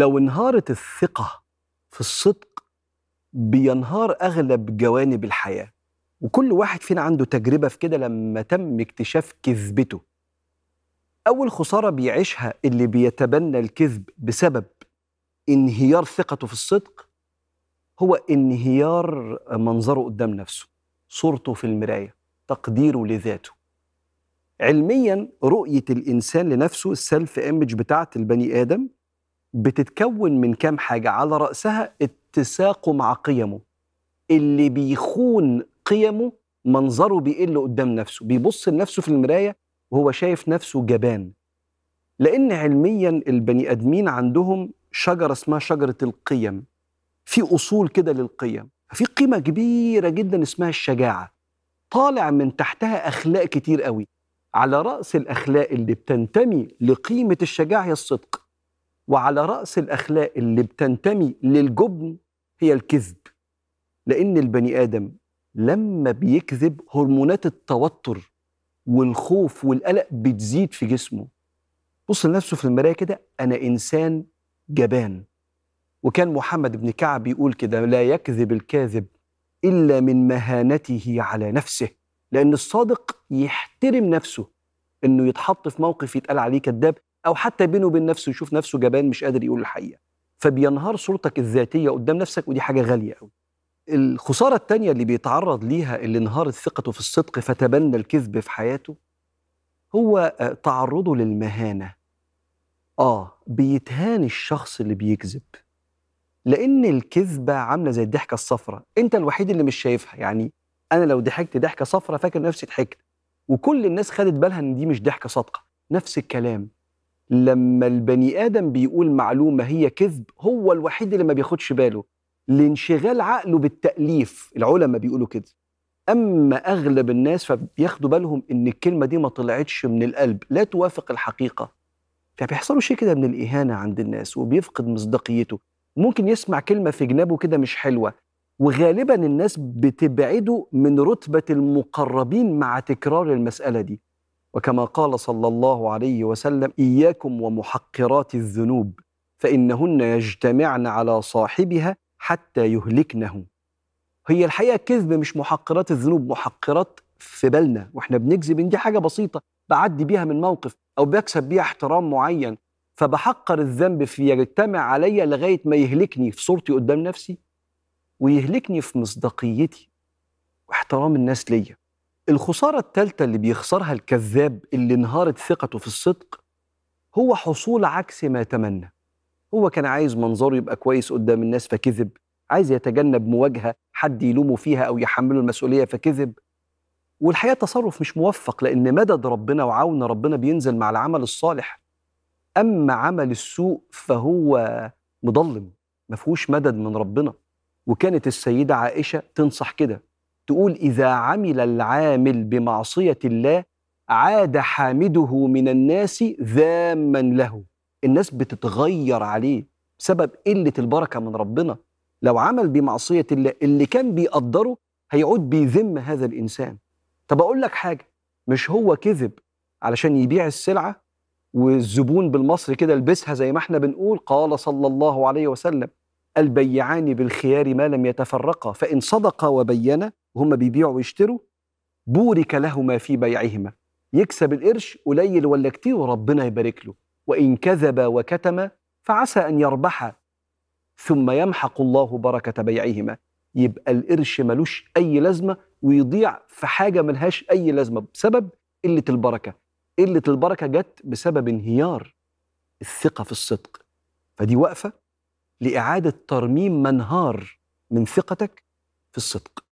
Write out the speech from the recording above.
لو انهارت الثقة في الصدق بينهار أغلب جوانب الحياة. وكل واحد فينا عنده تجربة في كده لما تم اكتشاف كذبته. أول خسارة بيعيشها اللي بيتبنى الكذب بسبب انهيار ثقته في الصدق هو انهيار منظره قدام نفسه صورته في المراية تقديره لذاته. علميا رؤية الإنسان لنفسه السلف ايمج بتاعت البني آدم بتتكون من كام حاجة؟ على رأسها اتساقه مع قيمه. اللي بيخون قيمه منظره بيقل قدام نفسه بيبص لنفسه في المراية وهو شايف نفسه جبان. لأن علميا البني آدمين عندهم شجرة اسمها شجرة القيم. في أصول كده للقيم. في قيمة كبيرة جدا اسمها الشجاعة. طالع من تحتها أخلاق كتير قوي. على رأس الأخلاق اللي بتنتمي لقيمة الشجاعة هي الصدق. وعلى رأس الأخلاق اللي بتنتمي للجبن هي الكذب. لأن البني آدم لما بيكذب هرمونات التوتر والخوف والقلق بتزيد في جسمه. بص لنفسه في المراية كده أنا إنسان جبان. وكان محمد بن كعب بيقول كده لا يكذب الكاذب إلا من مهانته على نفسه. لأن الصادق يحترم نفسه إنه يتحط في موقف يتقال عليه كذاب أو حتى بينه وبين نفسه يشوف نفسه جبان مش قادر يقول الحقيقة. فبينهار صورتك الذاتية قدام نفسك ودي حاجة غالية قوي الخسارة التانية اللي بيتعرض ليها اللي انهارت ثقته في الصدق فتبنى الكذب في حياته هو تعرضه للمهانة. آه بيتهان الشخص اللي بيكذب. لأن الكذبة عاملة زي الضحكة الصفراء. أنت الوحيد اللي مش شايفها. يعني أنا لو ضحكت ضحكة صفراء فاكر نفسي ضحكت. وكل الناس خدت بالها إن دي مش ضحكة صادقة. نفس الكلام. لما البني آدم بيقول معلومة هي كذب هو الوحيد اللي ما بياخدش باله. لانشغال عقله بالتأليف العلماء بيقولوا كده أما أغلب الناس فبياخدوا بالهم إن الكلمة دي ما طلعتش من القلب لا توافق الحقيقة. فبيحصلوا شيء كده من الإهانة عند الناس وبيفقد مصداقيته. ممكن يسمع كلمة في جنابه كده مش حلوة. وغالبا الناس بتبعده من رتبة المقربين مع تكرار المسألة دي. وكما قال صلى الله عليه وسلم إياكم ومحقرات الذنوب فإنهن يجتمعن على صاحبها حتى يهلكنه. هي الحقيقة الكذب مش محقرات الذنوب محقرات في بالنا. وإحنا بنكذب إن دي حاجة بسيطة بعدي بيها من موقف أو بكسب بيها احترام معين فبحقر الذنب في يجتمع عليا لغاية ما يهلكني في صورتي قدام نفسي ويهلكني في مصداقيتي واحترام الناس ليا. الخسارة الثالثة اللي بيخسرها الكذاب اللي انهارت ثقته في الصدق هو حصول عكس ما تمنى هو كان عايز منظره يبقى كويس قدام الناس فكذب عايز يتجنب مواجهة حد يلومه فيها أو يحمله المسؤولية فكذب. والحقيقة تصرف مش موفق لأن مدد ربنا وعون ربنا بينزل مع العمل الصالح. أما عمل السوء فهو مضلم ما فيهوش مدد من ربنا. وكانت السيدة عائشة تنصح كده تقول إذا عمل العامل بمعصية الله عاد حامده من الناس ذاما له. الناس بتتغير عليه بسبب قلة البركة من ربنا. لو عمل بمعصية الله اللي كان بيقدره هيعود بيذم هذا الإنسان. طب أقول لك حاجة مش هو كذب علشان يبيع السلعة والزبون بالمصري كده لبسها زي ما إحنا بنقول؟ قال صلى الله عليه وسلم البيعان بالخيار ما لم يتفرقا فإن صدقا وبينا وهم بيبيعوا ويشتروا بورك لهما في بيعهما. يكسب القرش قليل ولا كتير وربنا يبارك له. وإن كذب وكتم فعسى أن يربح ثم يمحق الله بركة بيعهما. يبقى القرش ملوش أي لازمة ويضيع في حاجة ملهاش أي لازمة بسبب قلة البركة. قلة البركة جت بسبب انهيار الثقة في الصدق. فدي وقفة لإعادة ترميم منهار من ثقتك في الصدق.